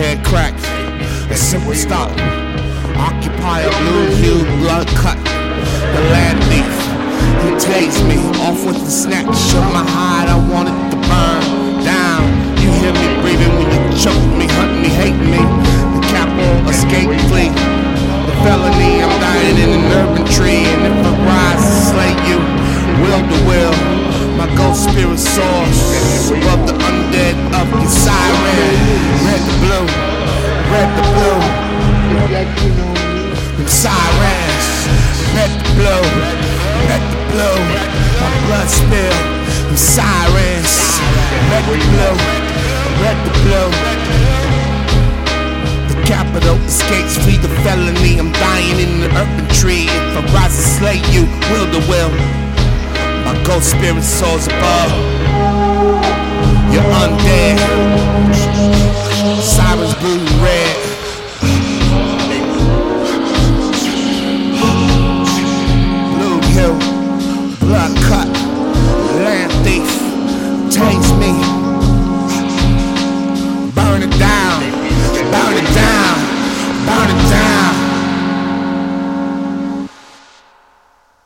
head cracked. A simple stop. Occupy a blue hue, blood cut. The land thief. He takes me off with the snatch of my hide. I wanted to burn down. You hear me breathing when you choke me, hunt me, hate me. The capital escape fleet. The felony, I'm dying in an urban tree. And if I rise to slay you, will the will. My ghost spirit soars above the undead of your siren. Blood spill. Them sirens, red the blue, red the blue. The capital escapes, flee the felony. I'm dying in the urban tree. If I rise to slay you, will the will. My ghost spirit soars above.